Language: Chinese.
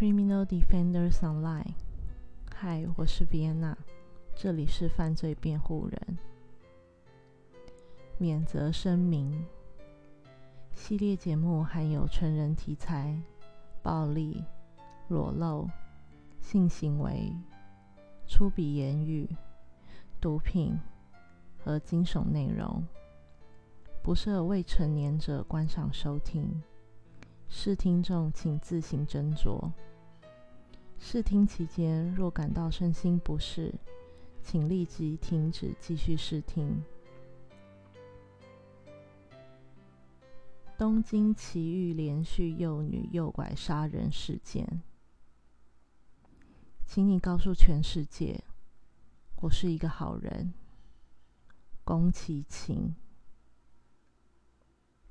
Criminal Defenders Online，嗨，我是 Vienna，这里是犯罪辩护人。免责声明：系列节目含有成人题材、暴力、裸露、性行为、粗鄙言语、毒品和惊悚内容，不设未成年者观赏收听。视听众请自行斟酌。试听期间若感到身心不适，请立即停止继续试听。东京奇遇连续幼女诱拐杀人事件，请你告诉全世界，我是一个好人。宫崎勤。